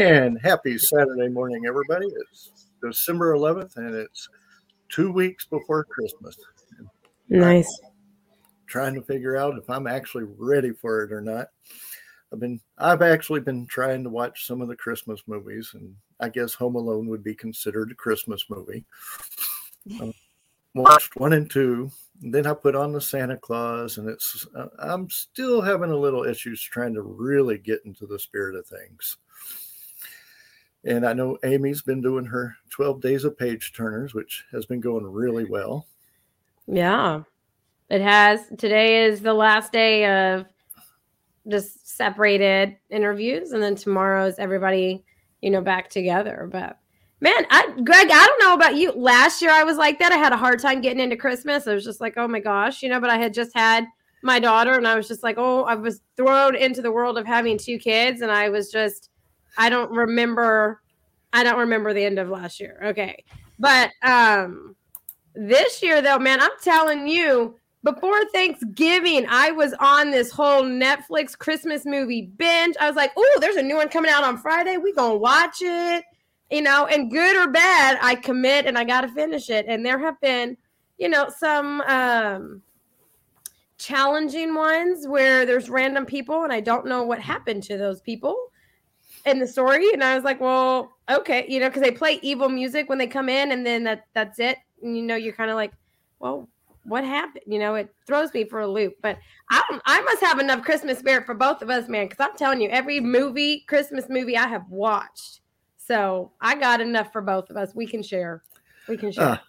And happy Saturday morning, everybody. It's December 11th, and it's two weeks before Christmas. Nice. I'm trying to figure out if I'm actually ready for it or not. I've been, I've actually been trying to watch some of the Christmas movies, and I guess Home Alone would be considered a Christmas movie. Um, watched one and two. And then I put on the Santa Claus, and it's, uh, I'm still having a little issues trying to really get into the spirit of things. And I know Amy's been doing her 12 days of page turners, which has been going really well. Yeah. It has. Today is the last day of just separated interviews. And then tomorrow is everybody, you know, back together. But man, I Greg, I don't know about you. Last year I was like that. I had a hard time getting into Christmas. I was just like, oh my gosh, you know, but I had just had my daughter and I was just like, oh, I was thrown into the world of having two kids and I was just I don't remember. I don't remember the end of last year. Okay, but um, this year though, man, I'm telling you, before Thanksgiving, I was on this whole Netflix Christmas movie binge. I was like, oh, there's a new one coming out on Friday. We gonna watch it, you know. And good or bad, I commit and I got to finish it. And there have been, you know, some um challenging ones where there's random people and I don't know what happened to those people in the story and i was like well okay you know because they play evil music when they come in and then that that's it. And, you know you're kind of like well what happened? You know it throws me for a loop but i i must have enough christmas spirit for both of us man because i'm telling you every movie christmas movie i have watched. So i got enough for both of us. We can share. We can share. Ah,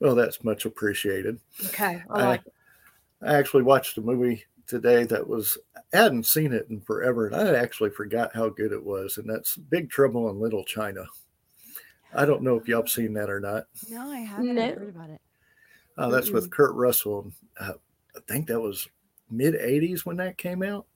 well, that's much appreciated. okay i I, like it. I actually watched a movie today that was I hadn't seen it in forever, and I actually forgot how good it was. And that's Big Trouble in Little China. I don't know if y'all have seen that or not. No, I haven't No. heard about it. Uh, that's with Kurt Russell. Uh, I think that was mid '80s when that came out.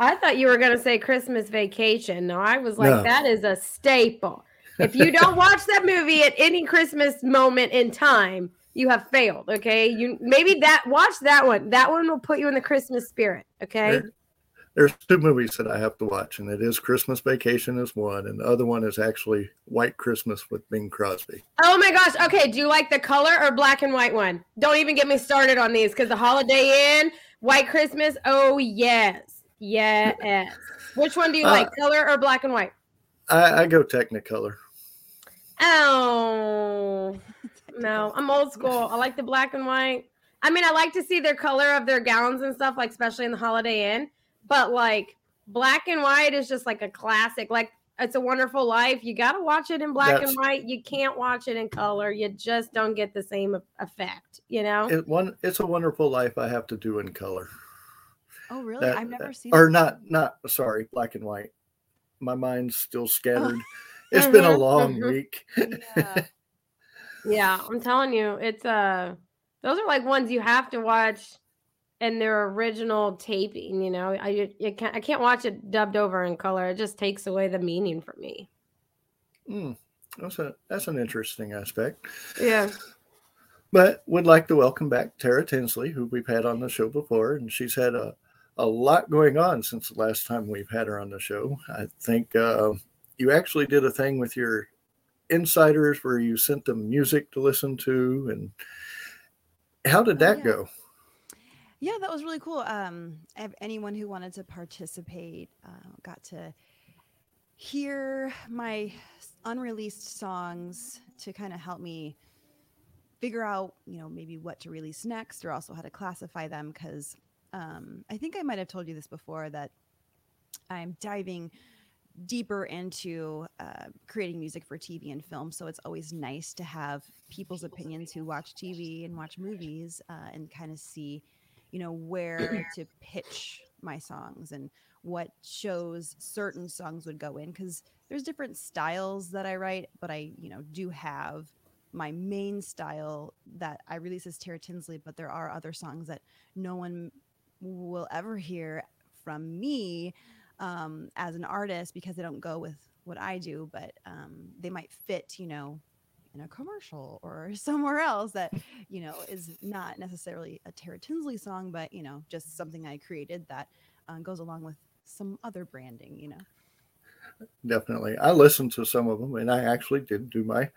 I thought you were going to say Christmas Vacation. No, I was like, No. that is a staple. If you don't watch that movie at any Christmas moment in time, you have failed. Okay, you maybe that watch that one. That one will put you in the Christmas spirit. Okay, There- there's two movies that I have to watch, and it is Christmas Vacation is one, and the other one is actually White Christmas with Bing Crosby. Oh my gosh. Okay. Do you like the color or black and white one? Don't even get me started on these because the Holiday Inn, White Christmas. Oh, yes. Yes. Which one do you Uh, like, color or black and white? I, I go Technicolor. Oh, no. I'm old school. I like the black and white. I mean, I like to see their color of their gowns and stuff, like, especially in the Holiday Inn. But, like, black and white is just like a classic. Like, it's a wonderful life. You got to watch it in black That's- and white. You can't watch it in color. You just don't get the same effect, you know? It one. It's a Wonderful Life. I have to do in color. Oh, really? That- I've never that- seen or it. not not sorry black and white my mind's still scattered it's been a Mhm, long mhm. week Yeah. Yeah, I'm telling you, it's uh those are like ones you have to watch in their original taping, you know. I you, can't I can't watch it dubbed over in color. It just takes away the meaning for me. Hmm, that's a that's an interesting aspect Yeah. but would like to welcome back tara tinsley who we've had on the show before and she's had a a lot going on since the last time we've had her on the show i think uh, you actually did a thing with your insiders where you sent them music to listen to and how did Oh, that yeah. go Yeah, that was really cool. Um, anyone who wanted to participate uh, got to hear my unreleased songs to kind of help me figure out, you know, maybe what to release next, or also how to classify them. Because um, I think I might have told you this before that I'm diving deeper into uh, creating music for TV and film. So it's always nice to have people's opinions who watch TV and watch movies uh, and kind of see, you know, where to pitch my songs and what shows certain songs would go in because there's different styles that I write, but I, you know, do have my main style that I release as Tara Tinsley, but there are other songs that no one will ever hear from me um, as an artist because they don't go with what I do, but um, they might fit, you know, in a commercial or somewhere else that, you know, is not necessarily a Tara Tinsley song, but, you know, just something I created that uh, goes along with some other branding, you know. definitely. I listened to some of them, and I actually did do my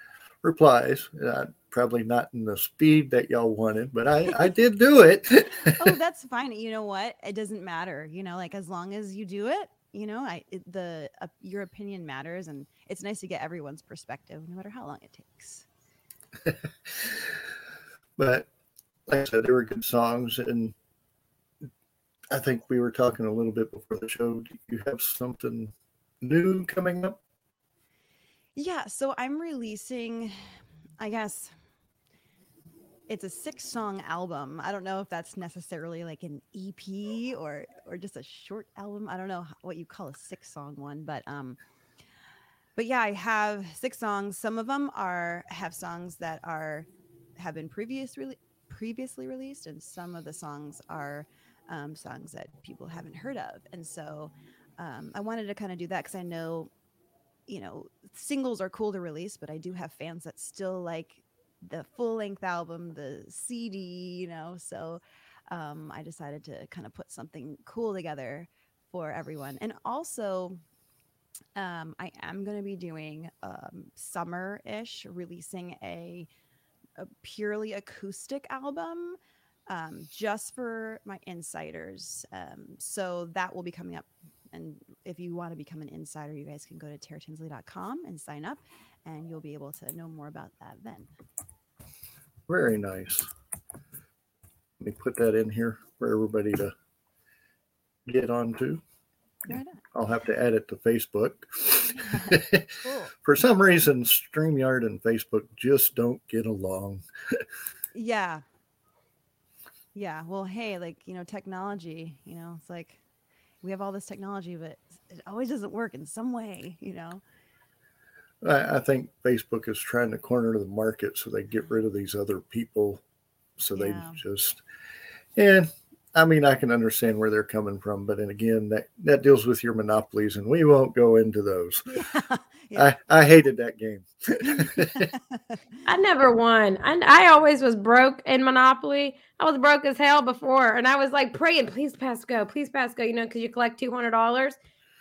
replies. Uh, probably not in the speed that y'all wanted, but I I did do it. oh, that's fine. You know what? It doesn't matter. You know, like as long as you do it, you know, I it, the uh, your opinion matters, and it's nice to get everyone's perspective, no matter how long it takes. but like I said, they were good songs, and I think we were talking a little bit before the show. Do you have something new coming up? Yeah, so I'm releasing, I guess it's a six song album. I don't know if that's necessarily like an EP or or just a short album. I don't know what you call a six song one, but um but yeah, I have six songs. Some of them are have songs that are have been previous re- previously released and some of the songs are um, songs that people haven't heard of. And so um, I wanted to kind of do that because I know, you know, singles are cool to release, but I do have fans that still like the full length album, the CD, you know. So um, I decided to kind of put something cool together for everyone. And also, um, I am going to be doing um, summer ish, releasing a, a purely acoustic album um, just for my insiders. Um, so that will be coming up. And if you want to become an insider, you guys can go to taratinsley.com and sign up, and you'll be able to know more about that then. Very nice. Let me put that in here for everybody to get onto. Right I'll have to add it to Facebook. cool. For some reason, StreamYard and Facebook just don't get along. yeah, yeah. Well, hey, like, you know, technology, you know, it's like we have all this technology, but it always doesn't work in some way, you know. I, I think Facebook is trying to corner the market so they get rid of these other people. So yeah. they just, and I mean, I can understand where they're coming from, but then again, that, that deals with your monopolies, and we won't go into those. Yeah. I, I hated that game. I never won. I, I always was broke in Monopoly. I was broke as hell before. And I was like praying, please pass go, please pass go, you know, because you collect $200.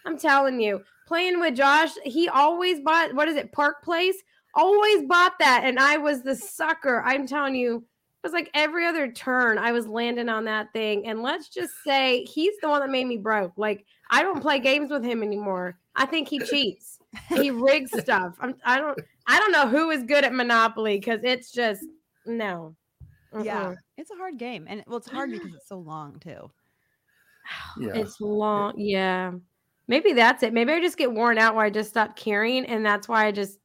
I'm telling you, playing with Josh, he always bought, what is it, Park Place? Always bought that. And I was the sucker. I'm telling you, it was like every other turn I was landing on that thing. And let's just say he's the one that made me broke. Like, I don't play games with him anymore. I think he cheats he rigs stuff. I'm, I don't. I don't know who is good at Monopoly because it's just no. Uh-uh. Yeah, it's a hard game, and well, it's hard because it's so long too. Yeah. It's long. Yeah. Maybe that's it. Maybe I just get worn out where I just stop caring, and that's why I just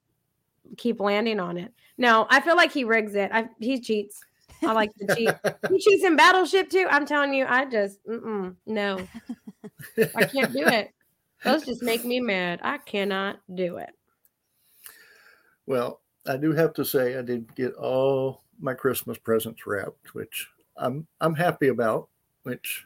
keep landing on it. No, I feel like he rigs it. I he cheats. I like to cheat. he cheats in Battleship too. I'm telling you, I just no, I can't do it. Those just make me mad. I cannot do it. Well, I do have to say I did get all my Christmas presents wrapped, which I'm I'm happy about. Which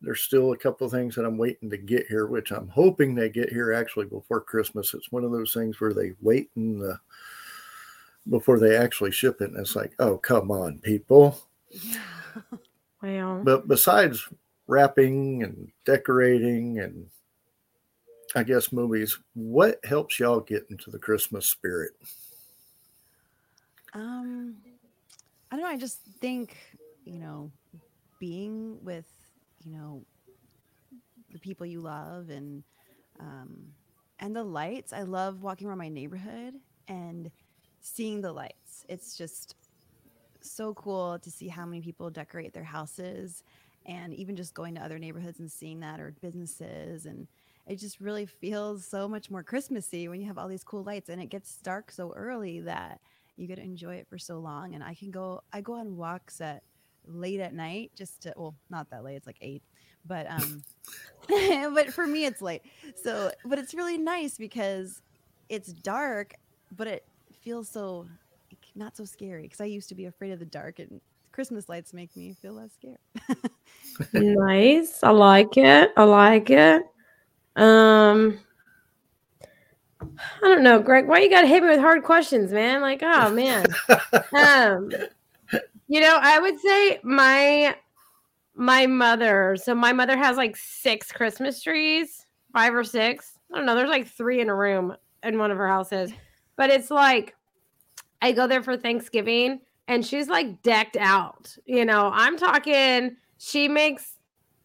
there's still a couple of things that I'm waiting to get here, which I'm hoping they get here actually before Christmas. It's one of those things where they wait in the before they actually ship it, and it's like, oh come on, people. Yeah. Well, but besides wrapping and decorating and I guess movies, what helps y'all get into the Christmas spirit? Um, I don't know. I just think, you know, being with, you know, the people you love and, um, and the lights. I love walking around my neighborhood and seeing the lights. It's just so cool to see how many people decorate their houses and even just going to other neighborhoods and seeing that or businesses and it just really feels so much more Christmassy when you have all these cool lights and it gets dark so early that you get to enjoy it for so long. And I can go, I go on walks at late at night just to, well, not that late, it's like eight, but, um, but for me, it's late. So, but it's really nice because it's dark, but it feels so not so scary because I used to be afraid of the dark and Christmas lights make me feel less scared. nice. I like it. I like it. Um, I don't know, Greg. Why you got to hit me with hard questions, man? Like, oh man. um, you know, I would say my my mother. So my mother has like six Christmas trees, five or six. I don't know. There's like three in a room in one of her houses, but it's like I go there for Thanksgiving and she's like decked out. You know, I'm talking. She makes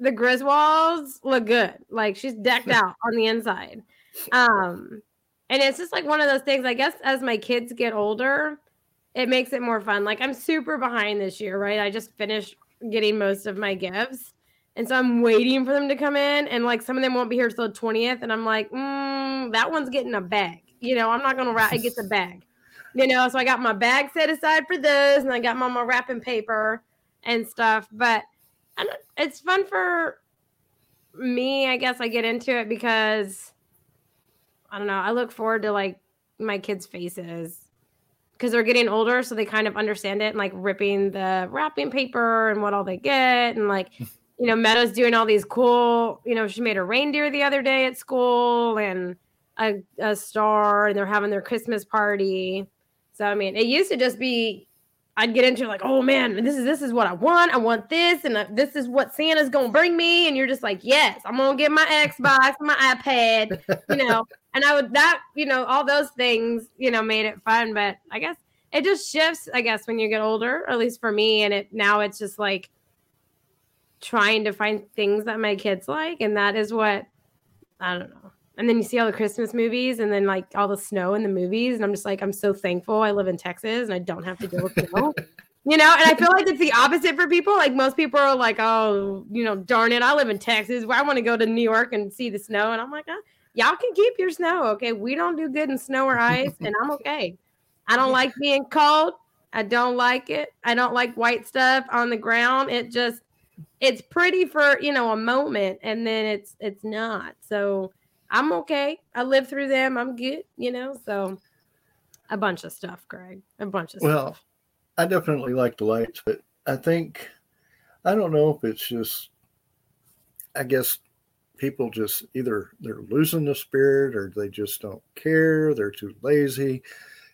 the Griswolds look good. Like she's decked out on the inside. Um, and it's just like one of those things. I guess as my kids get older, it makes it more fun. Like I'm super behind this year, right? I just finished getting most of my gifts. And so I'm waiting for them to come in, and like some of them won't be here till the 20th. And I'm like, mm, that one's getting a bag. You know, I'm not gonna wrap it gets a bag. You know, so I got my bag set aside for those, and I got my, my wrapping paper and stuff. But it's fun for me, I guess I get into it because I don't know. I look forward to like my kids' faces because they're getting older, so they kind of understand it and like ripping the wrapping paper and what all they get, and like you know, Meadow's doing all these cool. You know, she made a reindeer the other day at school and a, a star, and they're having their Christmas party. So I mean, it used to just be I'd get into like, oh man, this is this is what I want. I want this, and uh, this is what Santa's gonna bring me. And you're just like, yes, I'm gonna get my Xbox, my iPad, you know. and I would that, you know, all those things, you know, made it fun. But I guess it just shifts, I guess, when you get older, at least for me. And it now it's just like trying to find things that my kids like, and that is what I don't know and then you see all the Christmas movies and then like all the snow in the movies. And I'm just like, I'm so thankful I live in Texas and I don't have to deal with snow. you know, and I feel like it's the opposite for people. Like most people are like, oh, you know, darn it, I live in Texas. I want to go to New York and see the snow. And I'm like, oh, y'all can keep your snow. Okay. We don't do good in snow or ice, and I'm okay. I don't like being cold. I don't like it. I don't like white stuff on the ground. It just it's pretty for, you know, a moment and then it's it's not. So I'm okay. I lived through them. I'm good, you know. So a bunch of stuff, Greg. A bunch of well, stuff. Well, I definitely like the lights, but I think I don't know if it's just I guess people just either they're losing the spirit or they just don't care, they're too lazy.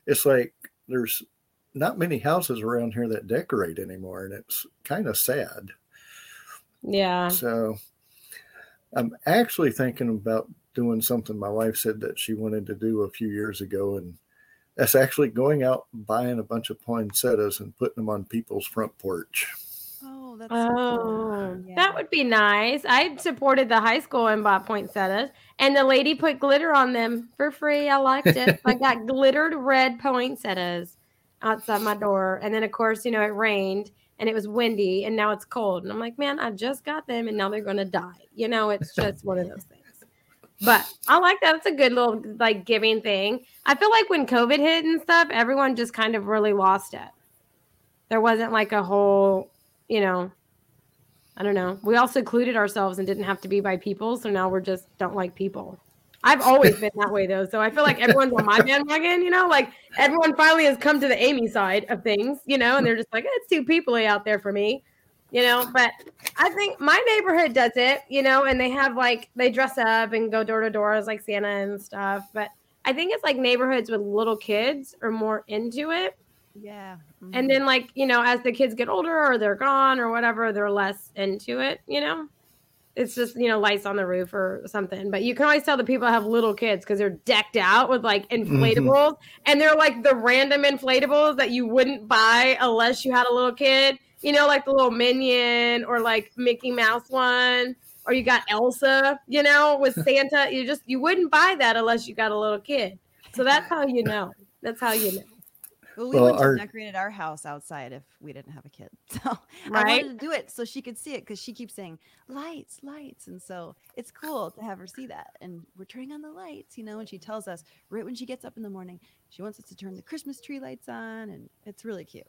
It's like there's not many houses around here that decorate anymore and it's kind of sad. Yeah. So I'm actually thinking about doing something my wife said that she wanted to do a few years ago, and that's actually going out buying a bunch of poinsettias and putting them on people's front porch. Oh, that's oh, so cool. Oh, yeah. that would be nice. I supported the high school and bought poinsettias, and the lady put glitter on them for free. I liked it. I got glittered red poinsettias outside my door, and then of course, you know, it rained and it was windy, and now it's cold, and I'm like, man, I just got them, and now they're gonna die. You know, it's just one of those things. But I like that. It's a good little like giving thing. I feel like when COVID hit and stuff, everyone just kind of really lost it. There wasn't like a whole, you know, I don't know. We all secluded ourselves and didn't have to be by people. So now we're just don't like people. I've always been that way though. So I feel like everyone's on my bandwagon, you know, like everyone finally has come to the Amy side of things, you know, and they're just like, it's too peoply out there for me you know but i think my neighborhood does it you know and they have like they dress up and go door to door as like santa and stuff but i think it's like neighborhoods with little kids are more into it yeah mm-hmm. and then like you know as the kids get older or they're gone or whatever they're less into it you know it's just you know lights on the roof or something but you can always tell the people have little kids because they're decked out with like mm-hmm. inflatables mm-hmm. and they're like the random inflatables that you wouldn't buy unless you had a little kid you know, like the little minion or like Mickey Mouse one, or you got Elsa, you know, with Santa. You just you wouldn't buy that unless you got a little kid. So that's how you know. That's how you know. Well, we well, wouldn't our, have decorated our house outside if we didn't have a kid. So right? I wanted to do it so she could see it because she keeps saying lights, lights, and so it's cool to have her see that. And we're turning on the lights, you know. And she tells us right when she gets up in the morning, she wants us to turn the Christmas tree lights on, and it's really cute.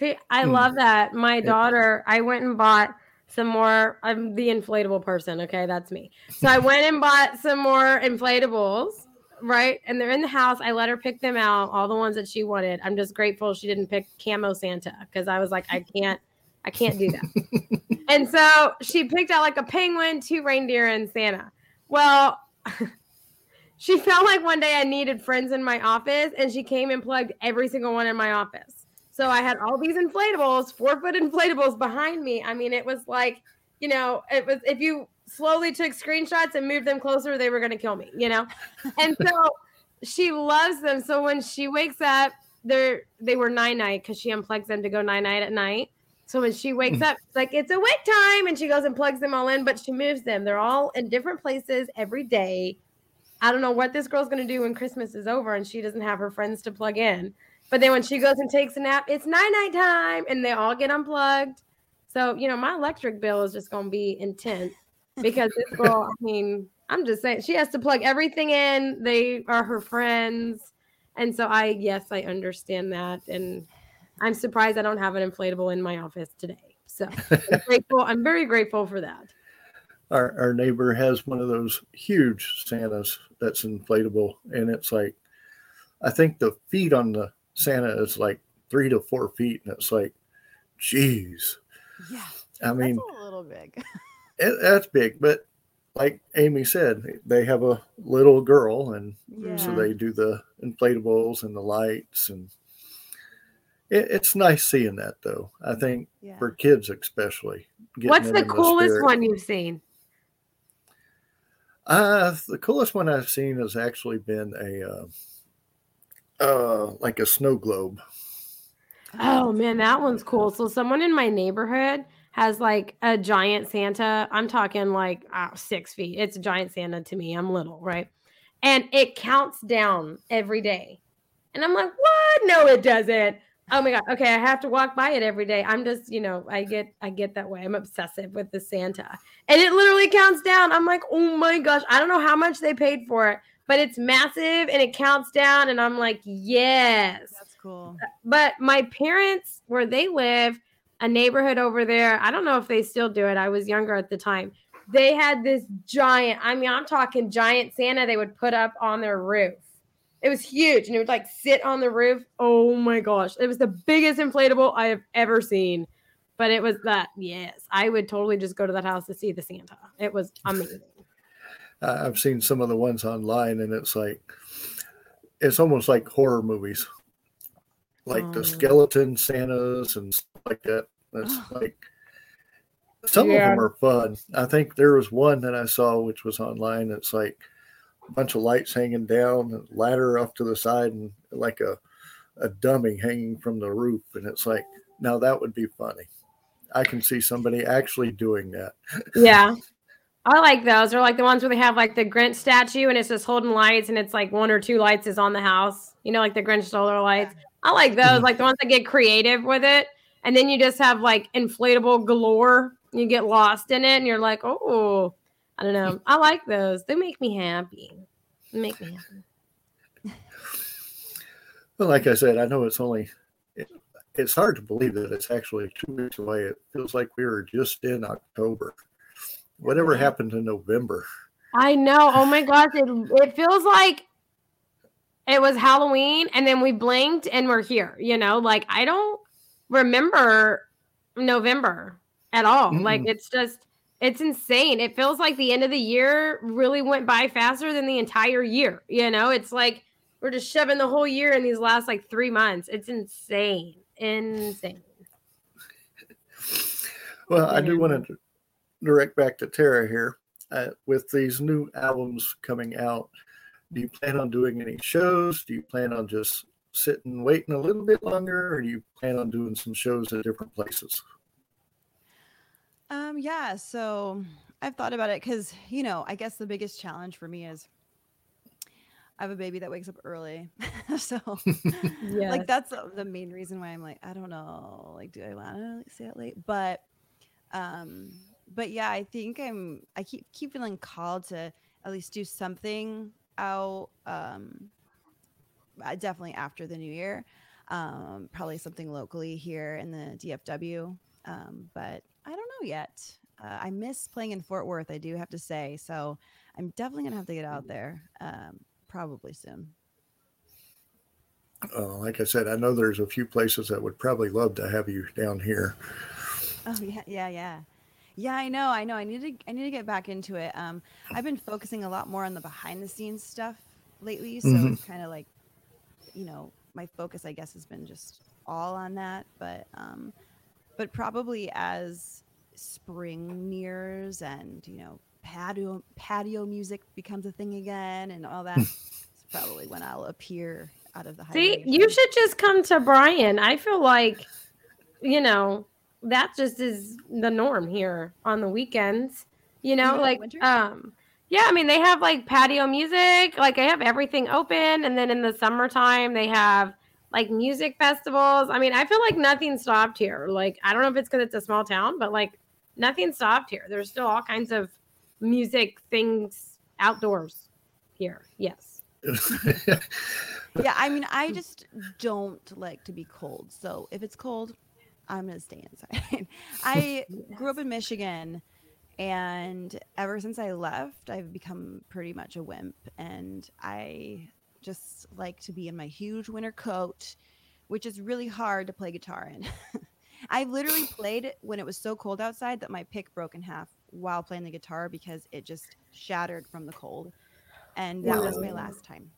I hmm. love that. My daughter, I went and bought some more. I'm the inflatable person. Okay, that's me. So I went and bought some more inflatables, right? And they're in the house. I let her pick them out, all the ones that she wanted. I'm just grateful she didn't pick camo Santa because I was like, I can't, I can't do that. and so she picked out like a penguin, two reindeer, and Santa. Well, she felt like one day I needed friends in my office, and she came and plugged every single one in my office. So I had all these inflatables, four foot inflatables behind me. I mean, it was like, you know, it was if you slowly took screenshots and moved them closer, they were going to kill me, you know? And so she loves them. So when she wakes up, they're they were nine night because she unplugs them to go nine night at night. So when she wakes mm. up, it's like it's awake time, and she goes and plugs them all in, but she moves them. They're all in different places every day. I don't know what this girl's gonna do when Christmas is over and she doesn't have her friends to plug in. But then when she goes and takes a nap, it's night night time, and they all get unplugged. So you know, my electric bill is just gonna be intense because this girl, I mean, I'm just saying she has to plug everything in. They are her friends. And so I yes, I understand that. And I'm surprised I don't have an inflatable in my office today. So I'm grateful. I'm very grateful for that. Our our neighbor has one of those huge Santas that's inflatable, and it's like I think the feet on the Santa is like three to four feet, and it's like, geez. Yeah. I mean, that's a little big. it, that's big, but like Amy said, they have a little girl, and Yeah. so they do the inflatables and the lights, and it, it's nice seeing that though. I think yeah. for kids especially. What's the coolest spirit. one you've seen? Uh, the coolest one I've seen has actually been a uh, uh like a snow globe. Oh man, that one's cool. So someone in my neighborhood has like a giant Santa. I'm talking like uh, six feet. It's a giant Santa to me. I'm little, right? And it counts down every day. And I'm like, what? No, it doesn't. Oh my god. Okay, I have to walk by it every day. I'm just, you know, I get I get that way. I'm obsessive with the Santa. And it literally counts down. I'm like, oh my gosh. I don't know how much they paid for it, but it's massive and it counts down. And I'm like, yes. That's cool. but my parents where they live a neighborhood over there i don't know if they still do it i was younger at the time they had this giant i mean i'm talking giant santa they would put up on their roof. It was huge and it would like sit on the roof. Oh my gosh it was the biggest inflatable i have ever seen. But it was that yes i would totally just go to that house to see the santa. It was amazing I've seen some of the ones online, and it's like it's almost like horror movies, like Oh. the skeleton Santas and stuff like that. That's like some Yeah. of them are fun. I think there was one that I saw which was online. It's like a bunch of lights hanging down, a ladder off to the side, and like a a dummy hanging from the roof. And it's like now that would be funny. I can see somebody actually doing that. Yeah. I like those. Or like the ones where they have like the Grinch statue and it's just holding lights and it's like one or two lights is on the house. You know, like the Grinch solar lights. I like those, like the ones that get creative with it. And then you just have like inflatable galore. You get lost in it and you're like, oh, I don't know. I like those. They make me happy. They make me happy. Well, like I said, I know it's only, it, it's hard to believe that it's actually two weeks away. It feels like we were just in October. Whatever happened to November? I know. Oh my gosh. It, it feels like it was Halloween and then we blinked and we're here. You know, like I don't remember November at all. Like Mm-mm. it's just, it's insane. It feels like the end of the year really went by faster than the entire year. You know, it's like we're just shoving the whole year in these last like three months. It's insane. Insane. Well, I do want to direct back to Tara here. Uh, with these new albums coming out, do you plan on doing any shows? Do you plan on just sitting waiting a little bit longer, or do you plan on doing some shows at different places? Um, yeah, so I've thought about it because, you know, I guess the biggest challenge for me is I have a baby that wakes up early. so, Yeah. like, that's the, the main reason why I'm like, I don't know, like, do I want to like, stay out late? But, um, but yeah, I think I'm, I keep, keep feeling called to at least do something out, um, uh, definitely after the new year. Um, probably something locally here in the DFW. Um, but I don't know yet. Uh, I miss playing in Fort Worth, I do have to say. So I'm definitely gonna have to get out there, um, probably soon. Uh, like I said, I know there's a few places that would probably love to have you down here. Oh yeah, yeah, yeah, yeah. I know, I know. I need to, I need to get back into it. Um, I've been focusing a lot more on the behind the scenes stuff lately, so Mhm. it's kind of like, you know, my focus, I guess, has been just all on that. But, um, but probably as spring nears and you know patio patio music becomes a thing again and all that. it's probably when I'll appear out of the See, hibernation. you should just come to Bryan. I feel like, you know, that just is the norm here on the weekends. You know, Even like winter? um yeah, I mean they have like patio music, like they have everything open and then in the summertime they have like music festivals. I mean, I feel like nothing stopped here. Like I don't know if it's cuz it's a small town, but like nothing stopped here. There's still all kinds of music things outdoors here. Yes. yeah, I mean, I just don't like to be cold. So if it's cold, I'm gonna stay inside. I grew up in Michigan, and ever since I left, I've become pretty much a wimp, and I just like to be in my huge winter coat, which is really hard to play guitar in. I literally played it when it was so cold outside that my pick broke in half while playing the guitar because it just shattered from the cold. And that was my last time.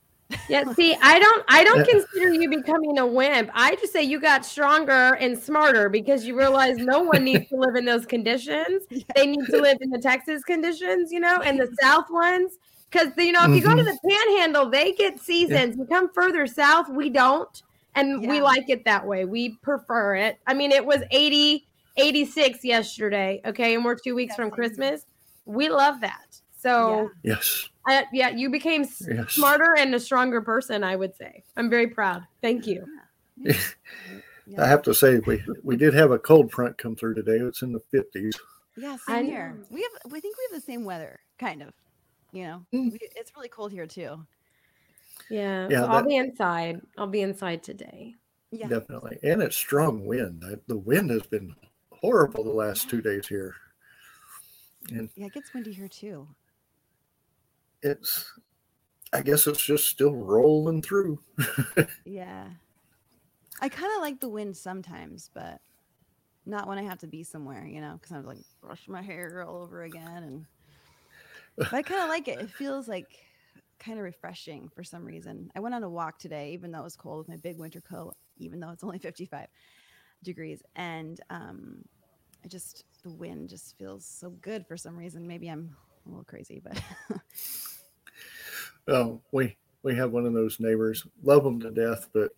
Yeah, see, I don't I don't consider you becoming a wimp. I just say you got stronger and smarter because you realize no one needs to live in those conditions. They need to live in the Texas conditions, you know, and the South ones. Because you know, if you go to mm-hmm. the panhandle, they get seasons. You come further south, we don't. And we like it that way. We prefer it. I mean, it was 80, 86 yesterday. Okay. And we're two weeks Yeah, from same. Christmas. We love that. So yes. uh, yeah, you became Yes. smarter and a stronger person. I would say. I'm very proud. Thank you. Yeah. I have to say we we did have a cold front come through today. It's in the fifties. Yeah, I same here. know. We have, we think we have the same weather, kind of. You know, Mm. we, it's really cold here too. Yeah. Yeah, so I'll be inside. I'll be inside today. Yeah, Definitely. And it's strong wind. The wind has been horrible the last two days here. And yeah, it gets windy here too. It's I guess it's just still rolling through. Yeah, I kind of like the wind sometimes, but not when I have to be somewhere. You know, because I'm like brush my hair all over again, and but I kind of like it. It feels like kind of refreshing for some reason. I went on a walk today, even though it was cold, with my big winter coat, even though it's only 55 degrees, and um, I just the wind just feels so good for some reason. Maybe I'm a little crazy, but Oh, we we have one of those neighbors. Love them to death, but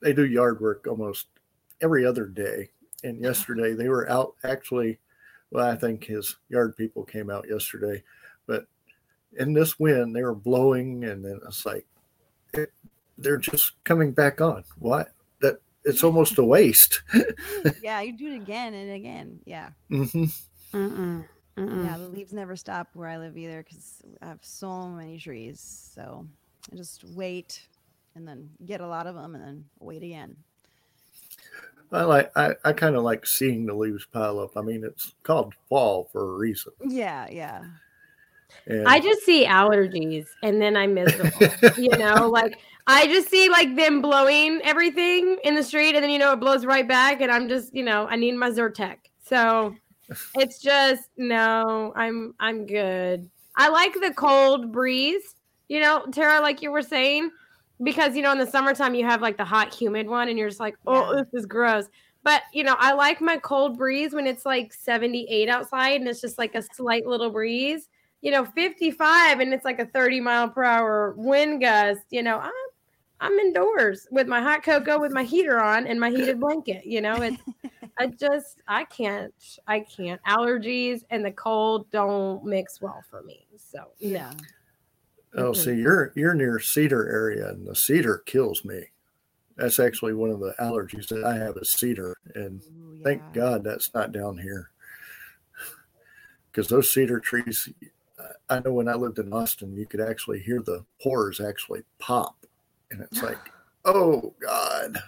they do yard work almost every other day. And yesterday they were out actually. Well, I think his yard people came out yesterday, but in this wind they were blowing, and then it's like it, they're just coming back on. What? That it's almost a waste. yeah, you do it again and again. Yeah. hmm Mm-mm. Mm-mm. Yeah, the leaves never stop where I live either because I have so many trees. So I just wait and then get a lot of them and then wait again. I like I, I kind of like seeing the leaves pile up. I mean, it's called fall for a reason. Yeah, yeah. And I just see allergies and then I'm miserable. you know, like I just see like them blowing everything in the street and then you know it blows right back and I'm just, you know, I need my Zyrtec. So it's just no, I'm I'm good. I like the cold breeze, you know, Tara, like you were saying, because you know in the summertime you have like the hot humid one and you're just like, oh, Yeah. this is gross. But you know, I like my cold breeze when it's like 78 outside and it's just like a slight little breeze you know, 55 and it's like a 30 mile per hour wind gust, you know, I'm I'm indoors with my hot cocoa with my heater on and my heated blanket. You know, it's I just I can't I can't. Allergies and the cold don't mix well for me. So no. Yeah. Oh, Mm-mm. see, you're you're near cedar area, and the cedar kills me. That's actually one of the allergies that I have is cedar, and Ooh, thank. God that's not down here. Because those cedar trees, I- I know when I lived in Austin, you could actually hear the pores actually pop, and it's like, oh God.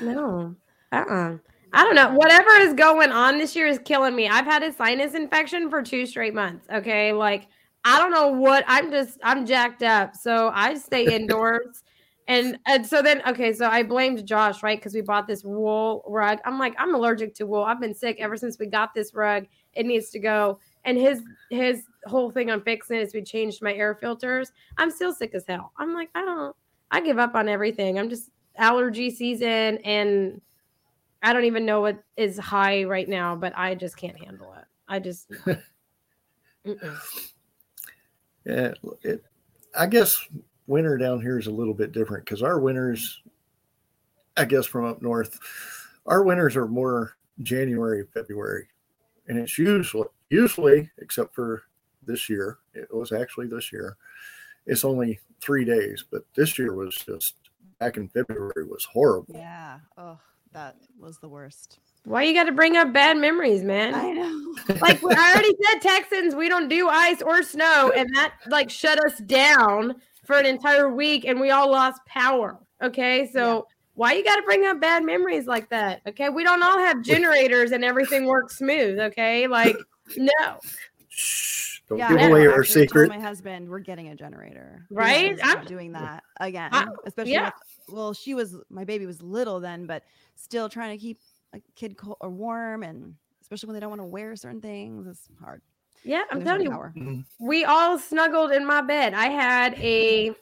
No. Uh-uh. I don't know. Whatever is going on this year is killing me. I've had a sinus infection for two straight months. Okay. Like, I don't know what I'm just, I'm jacked up. So I stay indoors. And, and so then, okay, so I blamed Josh, right? Because we bought this wool rug. I'm like, I'm allergic to wool. I've been sick ever since we got this rug. It needs to go. And his his whole thing on fixing it is we changed my air filters. I'm still sick as hell. I'm like, I don't, I give up on everything. I'm just allergy season and I don't even know what is high right now, but I just can't handle it. I just Yeah, it, I guess winter down here is a little bit different because our winters, I guess from up north, our winters are more January, February, and it's usually usually except for this year, it was actually this year. It's only three days, but this year was just back in February was horrible. Yeah. Oh, that was the worst. Why you got to bring up bad memories, man? I know. like I already said, Texans, we don't do ice or snow, and that like shut us down for an entire week, and we all lost power. Okay, so Yeah. why you got to bring up bad memories like that? Okay, we don't all have generators and everything works smooth. Okay, like no, Shh, don't yeah, give I away know. our Actually, secret. My husband, we're getting a generator. Right? was I'm- not doing that again. I- especially yeah. with, well, she was my baby was little then, but still trying to keep a kid cold or warm, and especially when they don't want to wear certain things, it's hard. yeah, I'm telling you. Mhm. we all snuggled in my bed. I had a,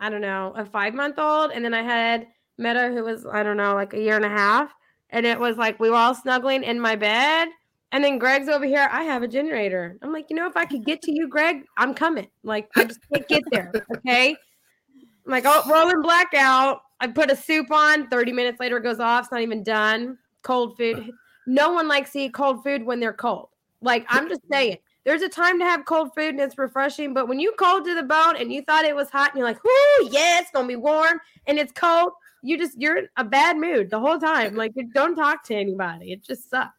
I don't know, a five month old, and then I had Meadow, who was, I don't know, like a year and a half. And it was like we were all snuggling in my bed. And then Greg's over here. I have a generator. I'm like, you know, if I could get to you, Greg, I'm coming. Like, I just can't get there. Okay. I'm like, oh, rolling blackout. I put a soup on. 30 minutes later, it goes off. It's not even done. Cold food. No one likes to eat cold food when they're cold. Like, I'm just saying there's a time to have cold food and it's refreshing. But when you cold to the bone and you thought it was hot and you're like, whoo, yeah, it's gonna be warm and it's cold, you just you're in a bad mood the whole time. Like don't talk to anybody. It just sucks.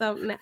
So no.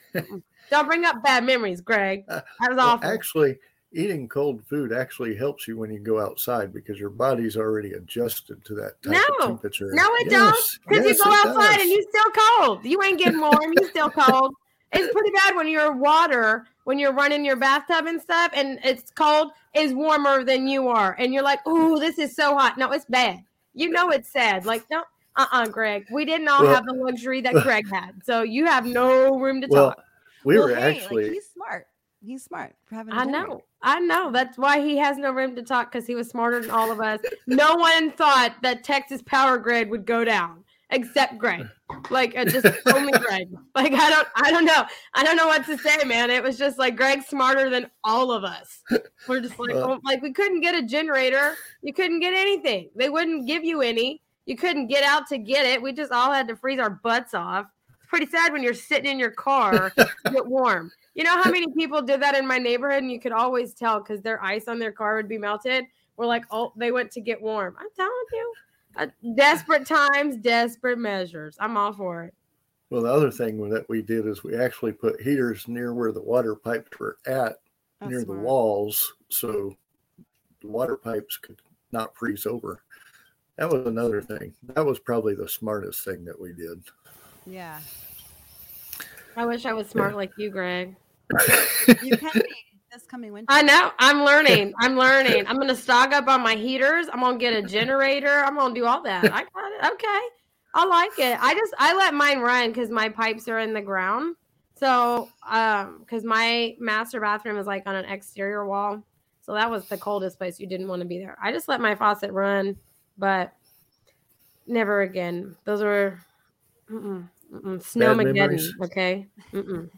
don't bring up bad memories, Greg. Uh, That was Well, awful. actually, eating cold food actually helps you when you go outside because your body's already adjusted to that type No. of temperature. No, it don't, Because yes, you go outside does. and you're still cold. You ain't getting warm. you're still cold. It's pretty bad when your water, when you're running your bathtub and stuff, and it's cold, is warmer than you are, and you're like, "Ooh, this is so hot." No, it's bad. You know it's sad. Like, no, uh, uh Greg. We didn't all Well- have the luxury that Greg had, so you have no room to well, talk. we Well, were hey, actually like, he's smart. He's smart for having. a I generator. know. I know. That's why he has no room to talk because he was smarter than all of us. No one thought that Texas power grid would go down except Greg. Like uh, just only Greg. Like I don't I don't know. I don't know what to say, man. It was just like Greg's smarter than all of us. We're just like Well- oh, like we couldn't get a generator. You couldn't get anything. They wouldn't give you any. You couldn't get out to get it. We just all had to freeze our butts off. It's pretty sad when you're sitting in your car to get warm. You know how many people did that in my neighborhood, and you could always tell because their ice on their car would be melted. We're like, oh, they went to get warm. I'm telling you, uh, desperate times, desperate measures. I'm all for it. well. The other thing that we did is we actually put heaters near where the water pipes were at, That's near smart. the walls, so the water pipes could not freeze over. That was another thing. That was probably the smartest thing that we did. Yeah, I wish I was smart like you, Greg. you can be this coming winter. I know. I'm learning. I'm learning. I'm gonna stock up on my heaters. I'm gonna get a generator. I'm gonna do all that. I got it. Okay. I like it. I just I let mine run because my pipes are in the ground. So um because my master bathroom is like on an exterior wall. So that was the coldest place. You didn't want to be there. I just let my faucet run, but never again. Those were mm-mm, mm-mm, snowmageddon. Okay. Mm-mm.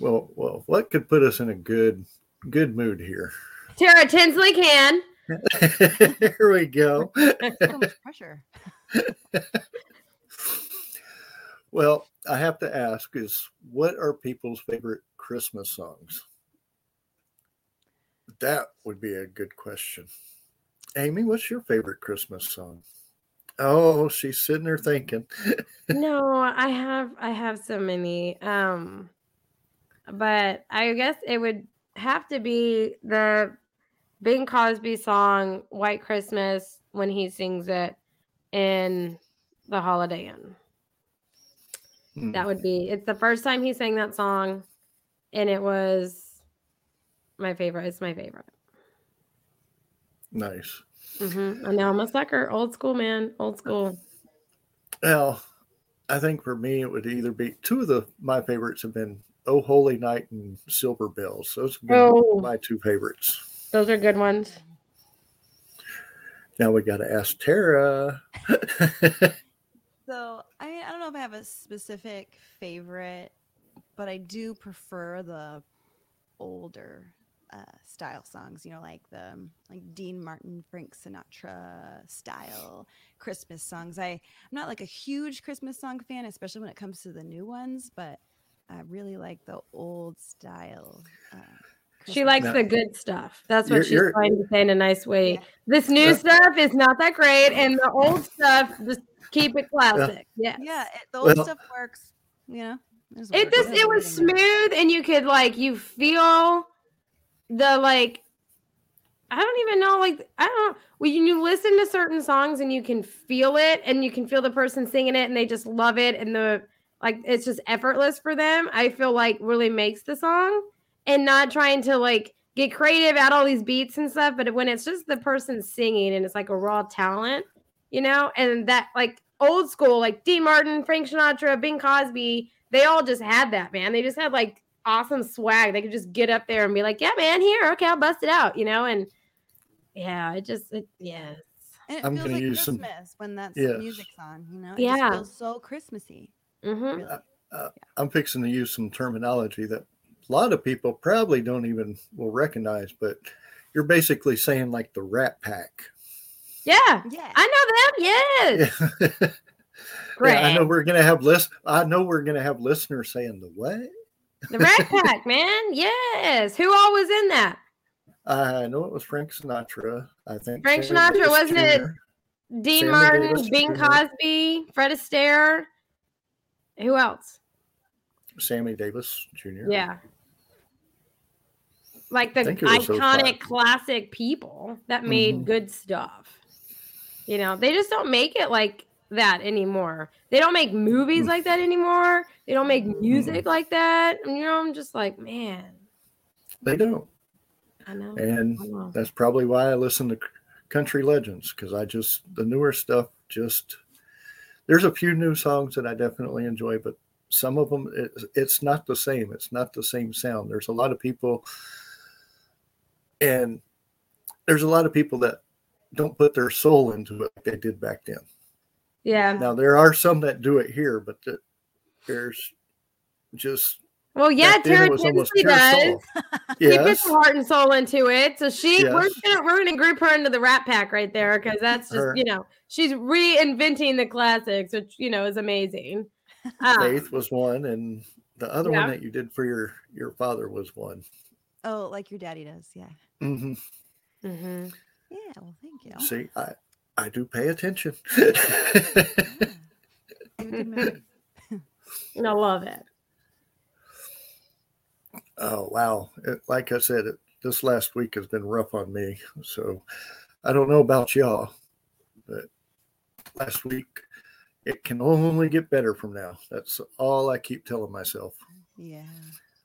Well, well, what could put us in a good good mood here? Tara Tinsley can. here we go. so much pressure. Well, I have to ask is what are people's favorite Christmas songs? That would be a good question. Amy, what's your favorite Christmas song? Oh, she's sitting there thinking. no i have i have so many um but i guess it would have to be the bing crosby song white christmas when he sings it in the holiday inn Hmm, that would be it's the first time he sang that song and it was my favorite it's my favorite nice. Mm-hmm. and now i'm a sucker old school man old school Well, I think for me it would either be two of the my favorites have been Oh Holy Night and Silver Bells. Those have been Oh. my two favorites. those are good ones Now we got to ask Tara. So I mean, I don't know if I have a specific favorite, but I do prefer the older uh, style songs, you know, like the um, like Dean Martin, Frank Sinatra style Christmas songs. I I'm not like a huge Christmas song fan, especially when it comes to the new ones, but I really like the old style. Uh, she likes Now- the good stuff. That's what You're- she's you're- trying to say in a nice way. Yeah. This new Yeah. stuff is not that great, and the old stuff just keep it classic. Yeah. Yeah, it, the old Well- stuff works. You know, It's It just it was smooth, and you could like you feel the like. I don't even know, like I don't. When you listen to certain songs and you can feel it, and you can feel the person singing it, and they just love it, and the like, it's just effortless for them. I feel like really makes the song, and not trying to like get creative, add all these beats and stuff. But when it's just the person singing, and it's like a raw talent, you know, and that like old school, like Dean Martin, Frank Sinatra, Bing Crosby, they all just had that, man. They just had like awesome swag. They could just get up there and be like, yeah, man, here, okay, I'll bust it out, you know? And yeah, it just, it, yeah. And it I'm feels gonna like use some- Christmas when that Yes. music's on. You know, it Yeah. just feels so Christmassy. Mm-hmm. Really. I'm fixing to use some terminology that a lot of people probably don't even will recognize, but you're basically saying like the Rat Pack. Yeah, Yeah, I know them. Yes. Yeah. Great. Yeah, I know we're gonna have list. I know we're gonna have listeners saying the what? The Rat Pack, man. Yes. Who all was in that? I know it was Frank Sinatra. I think Frank Sinatra, Davis wasn't it? Dean Sammy Martin, Davis Bing Jr.. Crosby, Fred Astaire. Who else? Sammy Davis Jr. Yeah. Like the think it was those iconic classic people that made Mhm. good stuff. You know, they just don't make it like that anymore. They don't make movies like that anymore. They don't make mm-hmm. music like that. And, you know, I'm just like, man, They don't, I know. and I know. that's probably why I listen to country legends because I just the newer stuff just. There's a few new songs that I definitely enjoy, but some of them it, it's not the same. It's not the same sound. There's a lot of people, and there's a lot of people that don't put their soul into it like they did back then. Yeah. Now there are some that do it here, but the, there's just Well, yeah, back then Tara it was Tinsley does. soul. She puts her heart and soul into it. So she we're gonna we're gonna group her into the Rat Pack right there because that's just Her- you know she's reinventing the classics, which you know is amazing. Um, Faith was one, and the other Yeah. one that you did for your your father was one. Oh, like your daddy does. Yeah. Mm-hmm. Mm-hmm. Yeah. Well, thank you. See, I I do pay attention. Yeah. You have good memory. I love it. oh wow! It, like I said, it, this last week has been rough on me. So I don't know about y'all, but last week it can only get better from now. That's all I keep telling myself. Yeah.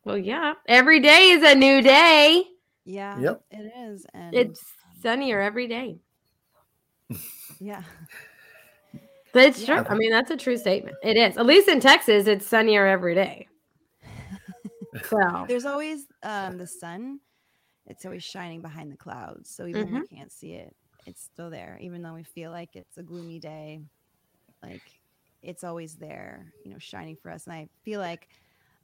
Well, yeah, every day is a new day. Yeah. Yep. It is. And It's sunnier every day. Yeah. But it's Yeah. true. I mean, that's a true statement. It is. At least in Texas, it's sunnier every day. So There's always um the sun. It's always shining behind the clouds. So even when we can't see it, it's still there. Even though we feel like it's a gloomy day, like it's always there, you know, shining for us. And I feel like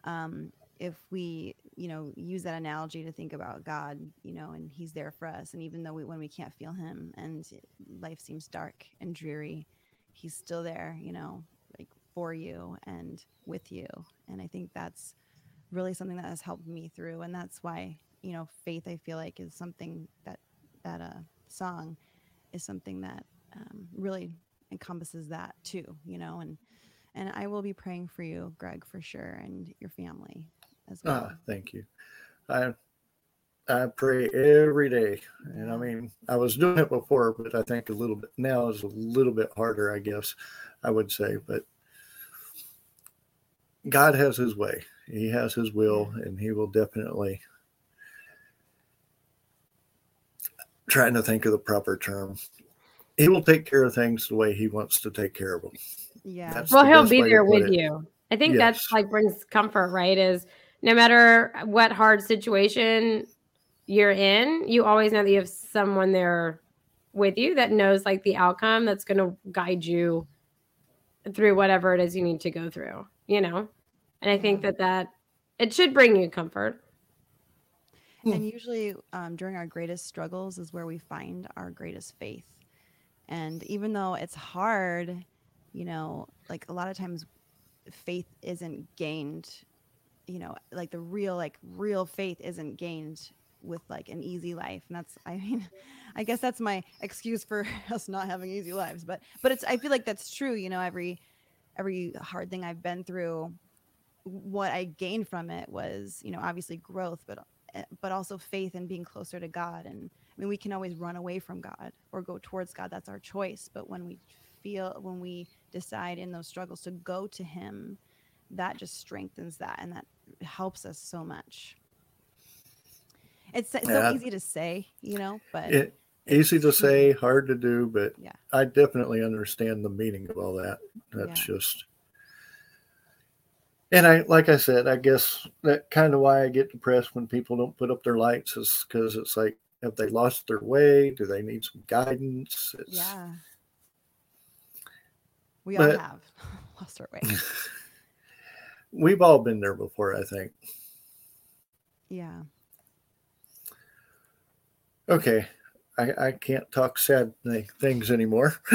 um if we, you know, use that analogy to think about God, you know, and He's there for us. And even though we when we can't feel Him and life seems dark and dreary, He's still there, you know, like for you and with you. And I think that's really something that has helped me through and that's why you know faith i feel like is something that that uh song is something that um, really encompasses that too you know and and i will be praying for you greg for sure and your family as well Ah, thank you. I I pray every day, and I mean I was doing it before, but I think a little bit now is a little bit harder. I guess I would say, but God has His way. He has His will, and He will definitely. Trying to think of the proper term. He will take care of things the way He wants to take care of them. yeah That's well, the he'll be there with it. you. I think that's Yes. like brings comfort, right? Is no matter what hard situation you're in, you always know that you have someone there with you that knows like the outcome that's going to guide you through whatever it is you need to go through, you know? And I think that that it should bring you comfort. and usually um, during our greatest struggles is where we find our greatest faith. And even though it's hard, you know, like a lot of times faith isn't gained, you know, like the real, like real faith isn't gained with like an easy life. And that's, I mean, I guess that's my excuse for us not having easy lives. But, but it's, I feel like that's true. You know, every, every hard thing I've been through, what I gained from it was, you know, obviously growth, but eh, but also faith and being closer to God. And I mean, we can always run away from God or go towards God. That's our choice. But when we feel, when we decide in those struggles to go to Him, that just strengthens that and that helps us so much. It's so yeah. easy to say, you know, but it, easy to say, hard to do. But yeah, I definitely understand the meaning of all that. That's yeah. just and I, like I said, I guess that kind of why I get depressed when people don't put up their lights is because it's like, have they lost their way? Do they need some guidance? It's, yeah. We all have lost our way. we've all been there before, I think. Yeah. Okay. I, I can't talk sad things anymore.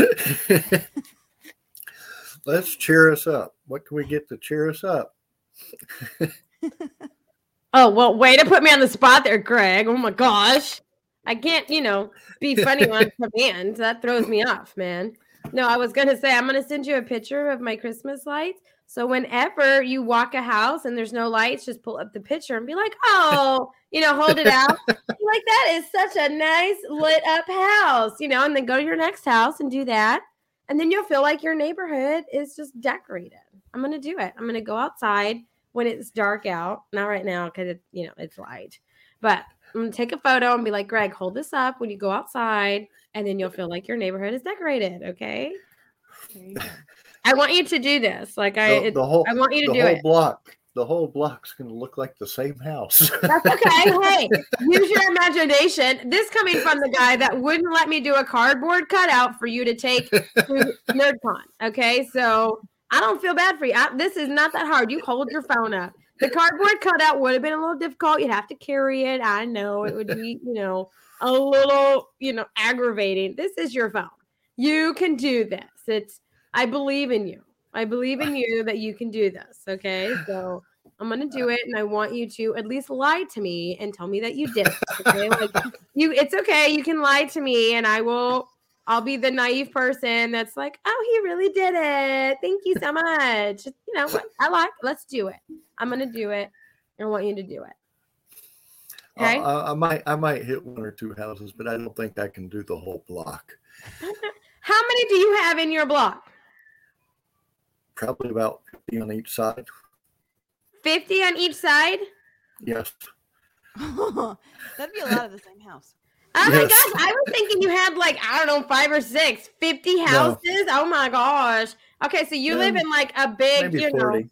let's cheer us up. What can we get to cheer us up? oh, well, way to put me on the spot there, Greg. Oh my gosh. I can't, you know, be funny on command. That throws me off, man. No, I was going to say, I'm going to send you a picture of my Christmas lights. So whenever you walk a house and there's no lights, just pull up the picture and be like, oh, you know, hold it out. like, that is such a nice lit up house, you know, and then go to your next house and do that and then you'll feel like your neighborhood is just decorated. I'm gonna do it. I'm gonna go outside when it's dark out. Not right now because it, you know, it's light. But I'm gonna take a photo and be like, Greg, hold this up when you go outside, and then you'll feel like your neighborhood is decorated. Okay. I want you to do this. Like I, the, the whole, I want you to do it. Block the whole block's going to look like the same house. That's okay. hey, use your imagination. This coming from the guy that wouldn't let me do a cardboard cutout for you to take to NerdCon. Okay, so I don't feel bad for you. I, this is not that hard. You hold your phone up. The cardboard cutout would have been a little difficult. You'd have to carry it. I know it would be, you know, a little, you know, aggravating. This is your phone. You can do this. It's. I believe in you. I believe in you that you can do this. Okay. So I'm gonna do it, and I want you to at least lie to me and tell me that you did. Okay? like you, it's okay. You can lie to me, and I will. I'll be the naive person that's like, "Oh, he really did it. Thank you so much." You know, I like. Let's do it. I'm gonna do it. I want you to do it. Okay. Uh, I might, I might hit one or two houses, but I don't think I can do the whole block. How many do you have in your block? Probably about 50 on each side. 50 on each side? Yes. That'd be a lot of the same house. Oh yes. my gosh, I was thinking you had like, I don't know, five or six, 50 houses. No. Oh my gosh. Okay, so you live um, in like a big, you 40. know.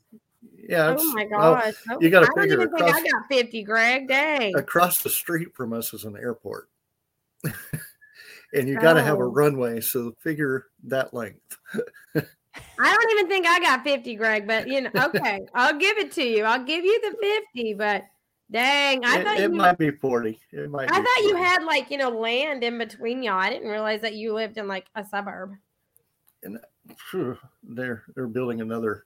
Yeah. Oh my gosh. Well, you got to figure. I don't even think I got 50, Greg. Dang. Across the street from us is an airport. and you got to have a oh. runway. So figure that length. I don't even think I got 50, Greg, but you know, okay, I'll give it to you. I'll give you the 50, but dang, I it, thought it you, might be 40. It might I thought 40. you had like, you know, land in between y'all. I didn't realize that you lived in like a suburb. And phew, they're they're building another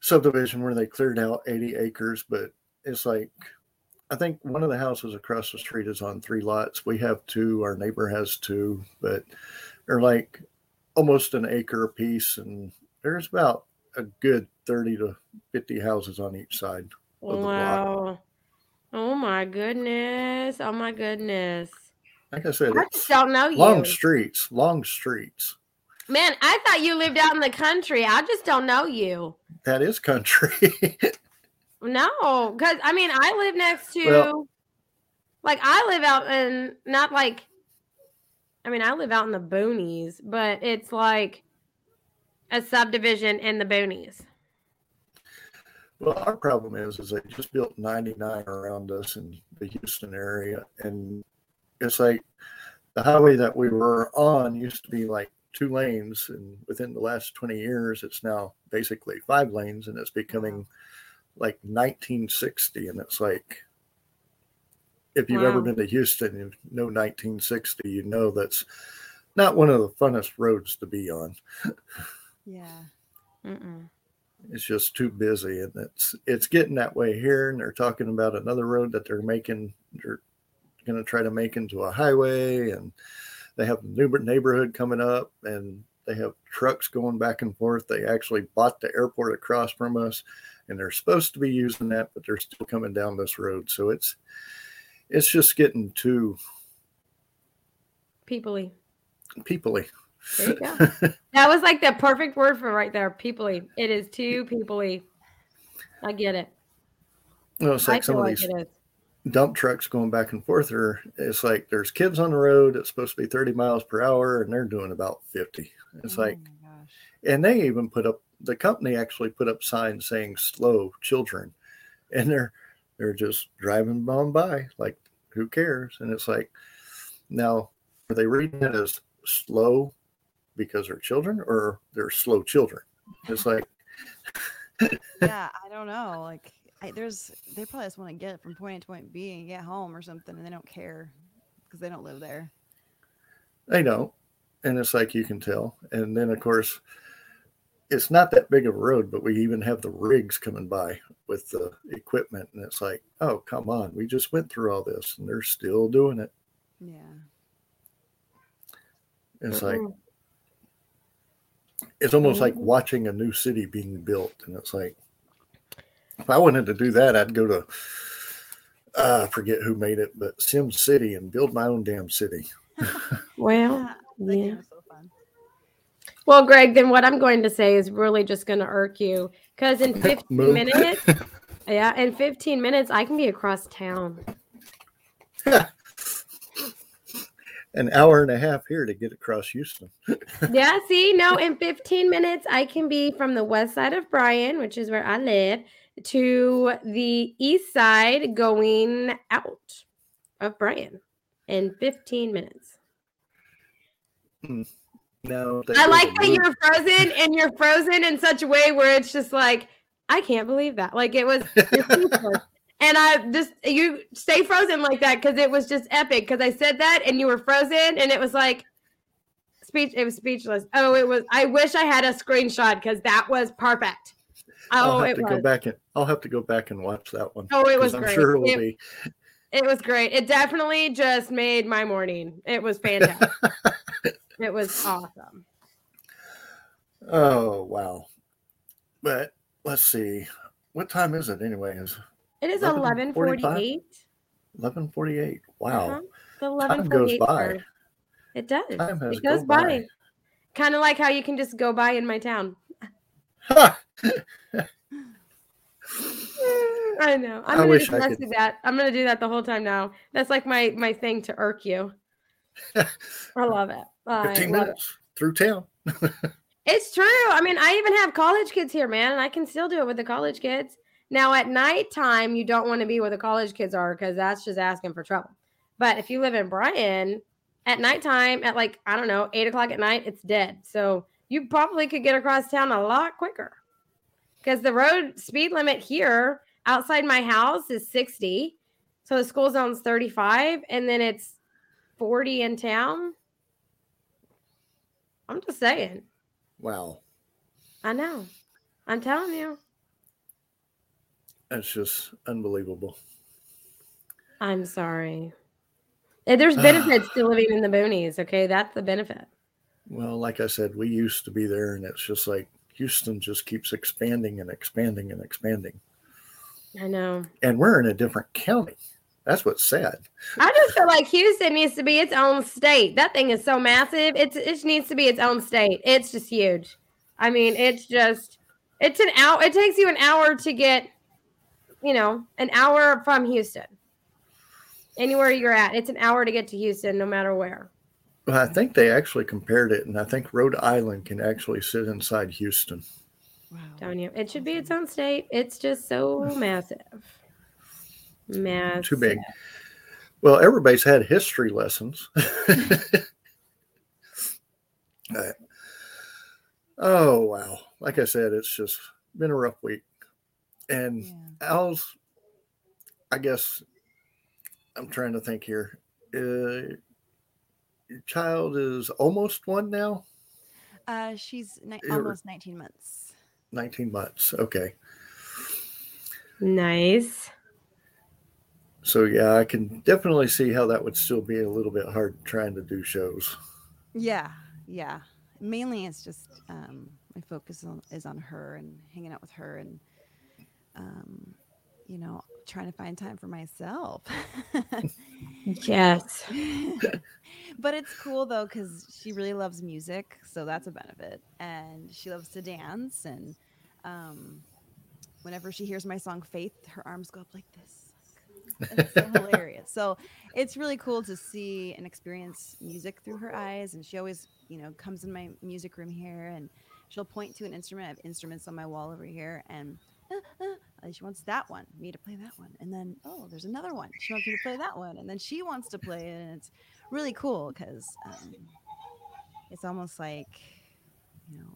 subdivision where they cleared out 80 acres, but it's like I think one of the houses across the street is on three lots. We have two, our neighbor has two, but they're like almost an acre a piece, and there's about a good 30 to 50 houses on each side of wow. the block. Oh my goodness. Oh my goodness. Like I said, I just don't know you. Long streets, long streets. Man, I thought you lived out in the country. I just don't know you. That is country. no, because I mean, I live next to, well, like, I live out in not like I mean, I live out in the boonies, but it's like a subdivision in the boonies. Well, our problem is, is they just built 99 around us in the Houston area, and it's like the highway that we were on used to be like two lanes, and within the last 20 years, it's now basically five lanes, and it's becoming like 1960, and it's like if you've ever been to Houston, you know 1960, you know that's not one of the funnest roads to be on. Yeah. Mm-mm. It's just too busy, and it's it's getting that way here. And they're talking about another road that they're making. They're going to try to make into a highway, and they have a new neighborhood coming up, and they have trucks going back and forth. They actually bought the airport across from us, and they're supposed to be using that, but they're still coming down this road. So it's it's just getting too Peoply. peoply. There you go. that was like the perfect word for right there. Peoply. It is too peoply. I get it. Well, it's I like some of like these dump trucks going back and forth are it's like there's kids on the road it's supposed to be 30 miles per hour and they're doing about 50 it's Oh like my gosh. and they even put up the company actually put up signs saying slow children and they're they're just driving on by like who cares and it's like now are they reading it as slow because they're children or they're slow children it's like yeah, I don't know. Like, I, there's they probably just want to get from point A to point B and get home or something, and they don't care because they don't live there. They don't. And it's like you can tell. And then, of course, it's not that big of a road, but we even have the rigs coming by with the equipment. And it's like, oh, come on. We just went through all this and they're still doing it. Yeah. It's like, it's almost like watching a new city being built. And it's like, if I wanted to do that, I'd go to, uh, I forget who made it, but SimCity and build my own damn city. Well, Yeah, that yeah. game was so fun. Well, Greg, then what I'm going to say is really just going to irk you because in 15 minutes, yeah, in 15 minutes, I can be across town. An hour and a half here to get across Houston. Yeah, see, no, in 15 minutes, I can be from the west side of Bryan, which is where I live, to the east side going out of Bryan in 15 minutes. Hmm. No, I like that you're frozen and you're frozen in such a way where it's just like, I can't believe that. Like it was. And I just you stay frozen like that because it was just epic. Because I said that and you were frozen, and it was like speech. It was speechless. Oh, it was. I wish I had a screenshot because that was perfect. Oh, I'll have it to was. go back and I'll have to go back and watch that one. Oh, it was. I'm great. sure it will It- be. It was great. It definitely just made my morning. It was fantastic. it was awesome. Oh wow! But let's see, what time is it anyway? Is It is eleven forty-eight. Eleven forty-eight. Wow! Uh-huh. The goes by. It does. Time it goes go by. by. Kind of like how you can just go by in my town. Ha! I know. I'm I gonna wish just I mess with that. I'm gonna do that the whole time now. That's like my my thing to irk you. I love it. I Fifteen love it. minutes through town. It's true. I mean, I even have college kids here, man, and I can still do it with the college kids. Now, at nighttime, you don't want to be where the college kids are because that's just asking for trouble. But if you live in Bryan, at nighttime, at like, I don't know, eight o'clock at night, it's dead. So you probably could get across town a lot quicker because the road speed limit here outside my house is 60. So the school zone's 35, and then it's 40 in town. I'm just saying. Wow, I know. I'm telling you. that's just unbelievable. I'm sorry. There's benefits to living in the boonies. Okay, that's the benefit. Well, like I said, we used to be there, and it's just like Houston just keeps expanding and expanding and expanding, I know. and we're in a different county. That's what's sad. I just feel like Houston needs to be its own state. That thing is so massive. It's it needs to be its own state. It's just huge. I mean, it's just it's an hour. It takes you an hour to get, you know, an hour from Houston. Anywhere you're at, it's an hour to get to Houston, no matter where. Well, I think they actually compared it, and I think Rhode Island can actually sit inside Houston. Wow. Telling you, it should be its own state. It's just so massive. Massive. Too big. Well, everybody's had history lessons. Oh wow! Like I said, it's just been a rough week, and Yeah. Al's, I guess, I'm trying to think here. Uh, your child is almost one now. Uh, she's ni- almost 19 months. 19 months. Okay. Nice. So yeah, I can definitely see how that would still be a little bit hard trying to do shows. Yeah, yeah. Mainly, it's just um, my focus on, is on her and hanging out with her, and um, you know, trying to find time for myself. Yes. but it's cool though because she really loves music, so that's a benefit, and she loves to dance. And um, whenever she hears my song "Faith," her arms go up like this. It's so hilarious. So it's really cool to see and experience music through her eyes. And she always, you know, comes in my music room here and she'll point to an instrument. I have instruments on my wall over here, and uh, uh, she wants that one, me to play that one. And then, oh, there's another one. She wants me to play that one. And then she wants to play it. And it's really cool because um, it's almost like, you know,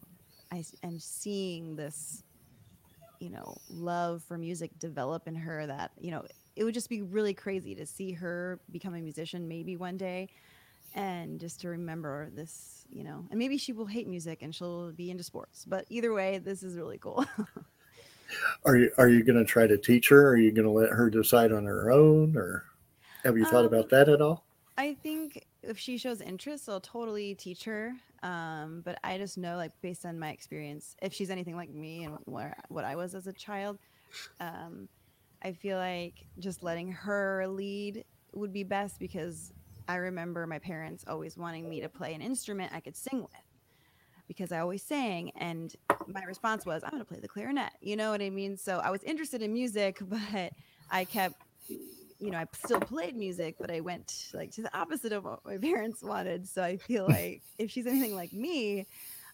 I am seeing this, you know, love for music develop in her that, you know, it would just be really crazy to see her become a musician maybe one day and just to remember this, you know, and maybe she will hate music and she'll be into sports. But either way, this is really cool. Are you are you going to try to teach her? Are you going to let her decide on her own, or have you thought Um, about that at all? I think if she shows interest, I'll totally teach her. Um, but I just know, like, based on my experience, if she's anything like me and where, what I was as a child, um, I feel like just letting her lead would be best because I remember my parents always wanting me to play an instrument I could sing with because I always sang. And my response was, I'm going to play the clarinet. You know what I mean? So I was interested in music, but I kept you know, I still played music, but I went like to the opposite of what my parents wanted. So I feel like if she's anything like me,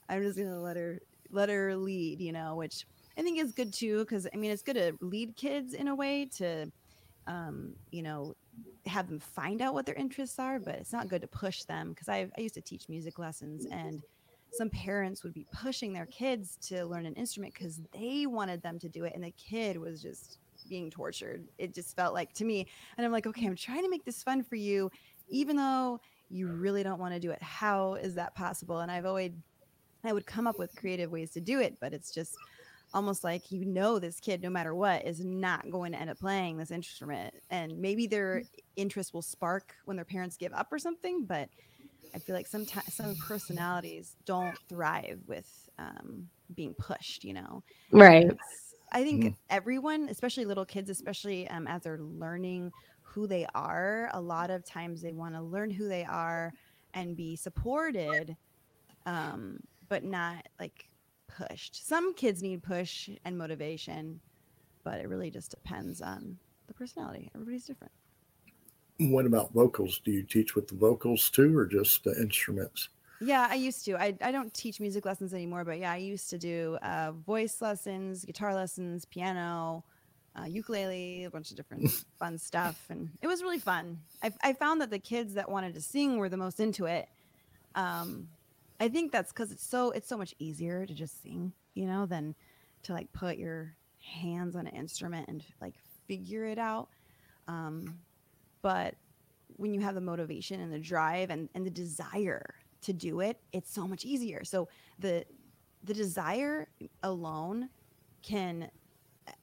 I'm just gonna let her let her lead, you know, which I think is good too, because I mean it's good to lead kids in a way to um, you know, have them find out what their interests are, but it's not good to push them because I I used to teach music lessons and some parents would be pushing their kids to learn an instrument because they wanted them to do it and the kid was just being tortured. It just felt like to me. And I'm like, okay, I'm trying to make this fun for you, even though you really don't want to do it. How is that possible? And I've always, I would come up with creative ways to do it, but it's just almost like you know this kid, no matter what, is not going to end up playing this instrument. And maybe their interest will spark when their parents give up or something, but I feel like sometimes some personalities don't thrive with um, being pushed, you know? Right. It's- I think Mhm. everyone, especially little kids, especially um, as they're learning who they are, a lot of times they want to learn who they are and be supported, um, but not like pushed. Some kids need push and motivation, but it really just depends on the personality. Everybody's different. What about vocals? Do you teach with the vocals too, or just the instruments? Yeah, I used to. I, I don't teach music lessons anymore, but yeah, I used to do uh, voice lessons, guitar lessons, piano, uh, ukulele, a bunch of different fun stuff. And it was really fun. I, I found that the kids that wanted to sing were the most into it. Um, I think that's because it's so it's so much easier to just sing, you know, than to like put your hands on an instrument and like figure it out. Um, but when you have the motivation and the drive and, and the desire to do it, it's so much easier. So the the desire alone can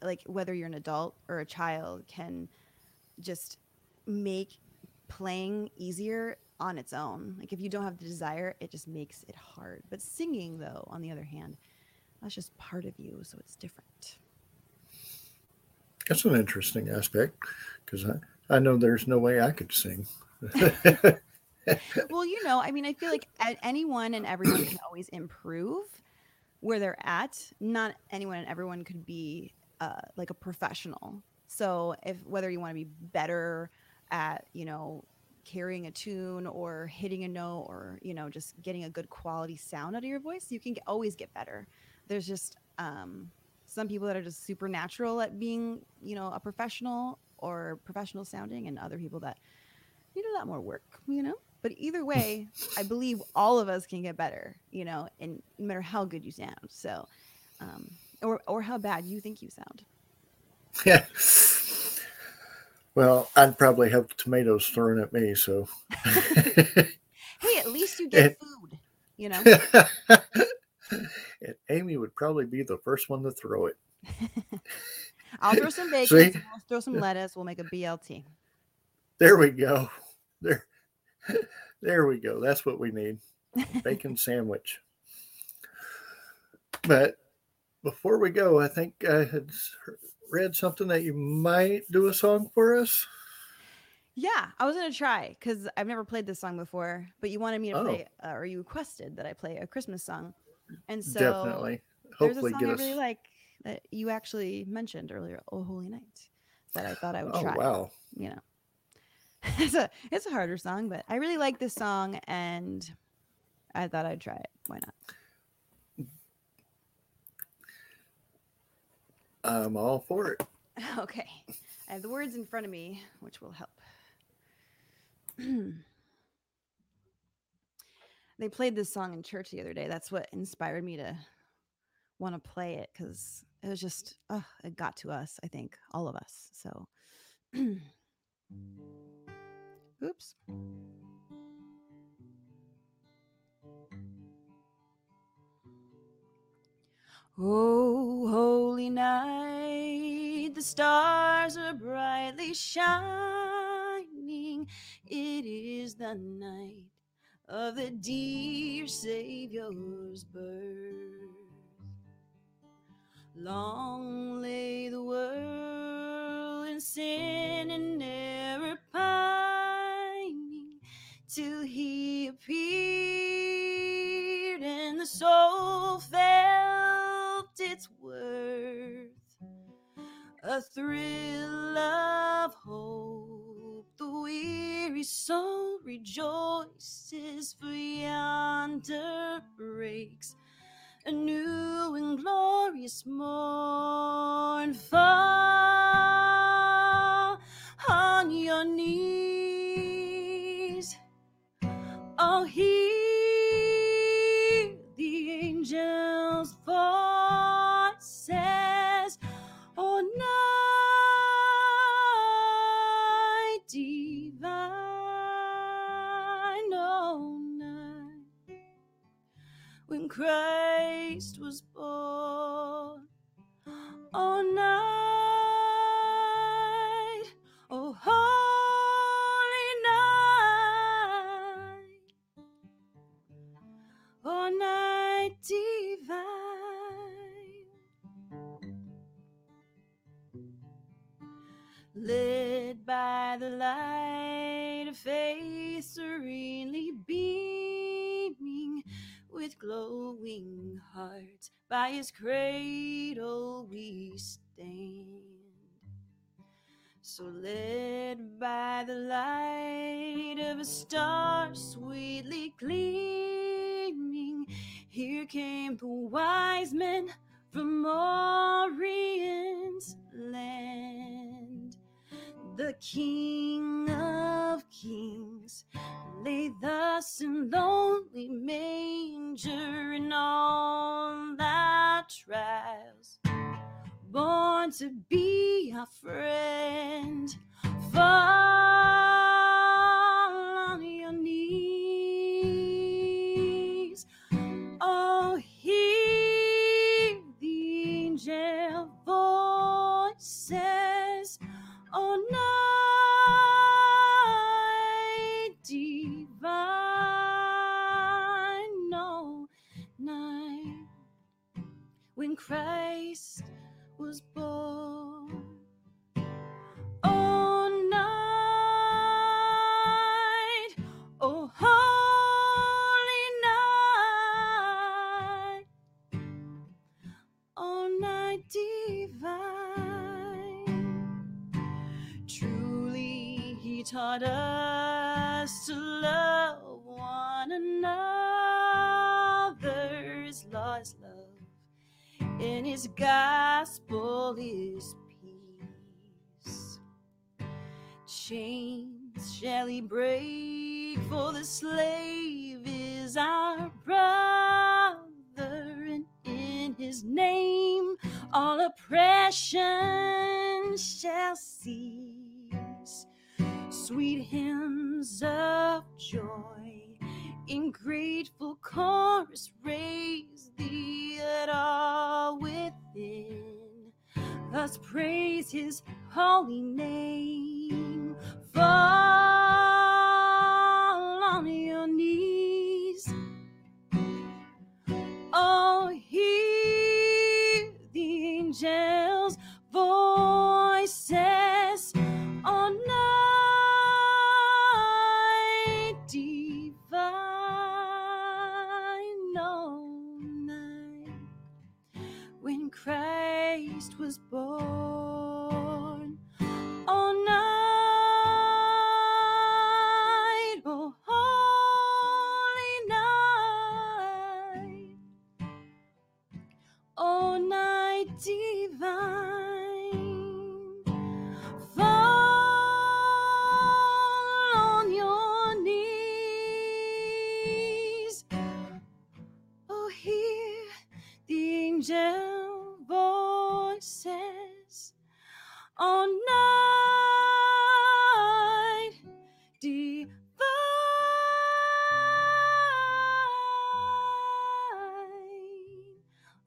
like whether you're an adult or a child can just make playing easier on its own. Like if you don't have the desire, it just makes it hard. But singing though, on the other hand, that's just part of you, so it's different. That's an interesting aspect because I, I know there's no way I could sing. well, you know, I mean, I feel like anyone and everyone can always improve where they're at. Not anyone and everyone could be uh, like a professional. So, if whether you want to be better at, you know, carrying a tune or hitting a note or you know just getting a good quality sound out of your voice, you can get, always get better. There's just um, some people that are just supernatural at being, you know, a professional or professional sounding, and other people that need a lot more work, you know. But either way, I believe all of us can get better, you know, and no matter how good you sound. So, um, or or how bad you think you sound. Yeah. Well, I'd probably have tomatoes thrown at me. So, hey, at least you get food. You know. and Amy would probably be the first one to throw it. I'll throw some bacon. We'll throw some lettuce. We'll make a BLT. There we go. There, there we go. That's what we need. Bacon sandwich. But before we go, I think I had read something that you might do a song for us. Yeah, I was gonna try because I've never played this song before, but you wanted me to oh. play, uh, or you requested that I play a Christmas song, and so definitely, hopefully, there's a song I really like that you actually mentioned earlier, "Oh Holy Night," that I thought I would oh, try. Wow, you know, it's a it's a harder song, but I really like this song, and I thought I'd try it. Why not? I'm all for it. Okay. I have the words in front of me, which will help. they played this song in church the other day. That's what inspired me to want to play it because it was just, oh, it got to us, I think, all of us. So, oops. Oh, holy night, the stars are brightly shining. It is the night of the dear Savior's birth. Long lay the world in sin and error pining till he appeared and the soul fell worth. A thrill of hope, the weary soul rejoices, for yonder breaks a new and glorious morn. Fall on your knees, oh, hear the angels Christ was born. To be taught us to love one another. His law is love in his gospel is peace. Chains shall he break, for the slave is our brother, and in his name all oppression shall cease. Sweet hymns of joy in grateful chorus raise thee at all within. Thus praise his holy name. Fall on your knees. Oh, hear the angels' on night divine.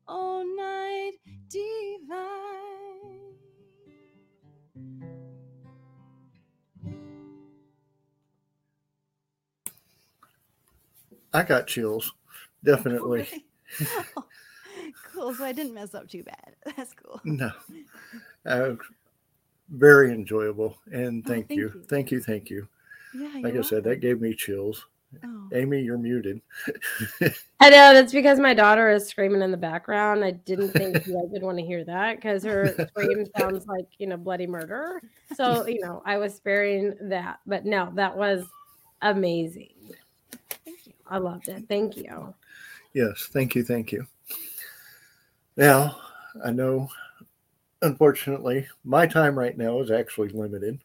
Oh, night divine. I got chills, definitely. Oh, cool. So I didn't mess up too bad. That's cool. No, uh, very enjoyable, and Oh, thank, thank you. you. thank you, thank you. Yeah. Like I you're said, that gave me chills. Oh. Amy, you're muted. I know that's because my daughter is screaming in the background. I didn't think you guys would want to hear that because her scream sounds like you know bloody murder. So you know I was sparing that, but no, that was amazing. Thank you. I loved it. Thank you. Yes, thank you, thank you. Now, I know, unfortunately, my time right now is actually limited.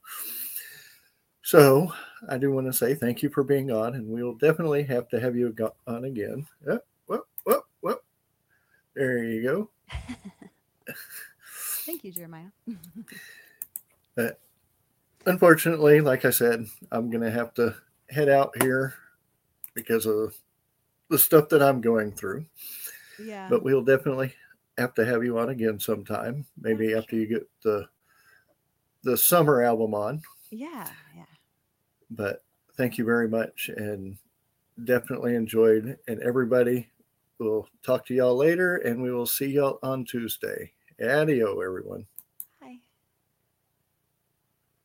So I do want to say thank you for being on, and we'll definitely have to have you on again. Oh, whoop, whoop, whoop. There you go. Thank you, Jeremiah. Unfortunately, like I said, I'm going to have to head out here because of the stuff that I'm going through. Yeah. but we'll definitely have to have you on again sometime maybe Yeah, after you get the the summer album on yeah. Yeah. but thank you very much and definitely enjoyed and everybody we'll talk to y'all later and we will see y'all on tuesday adio everyone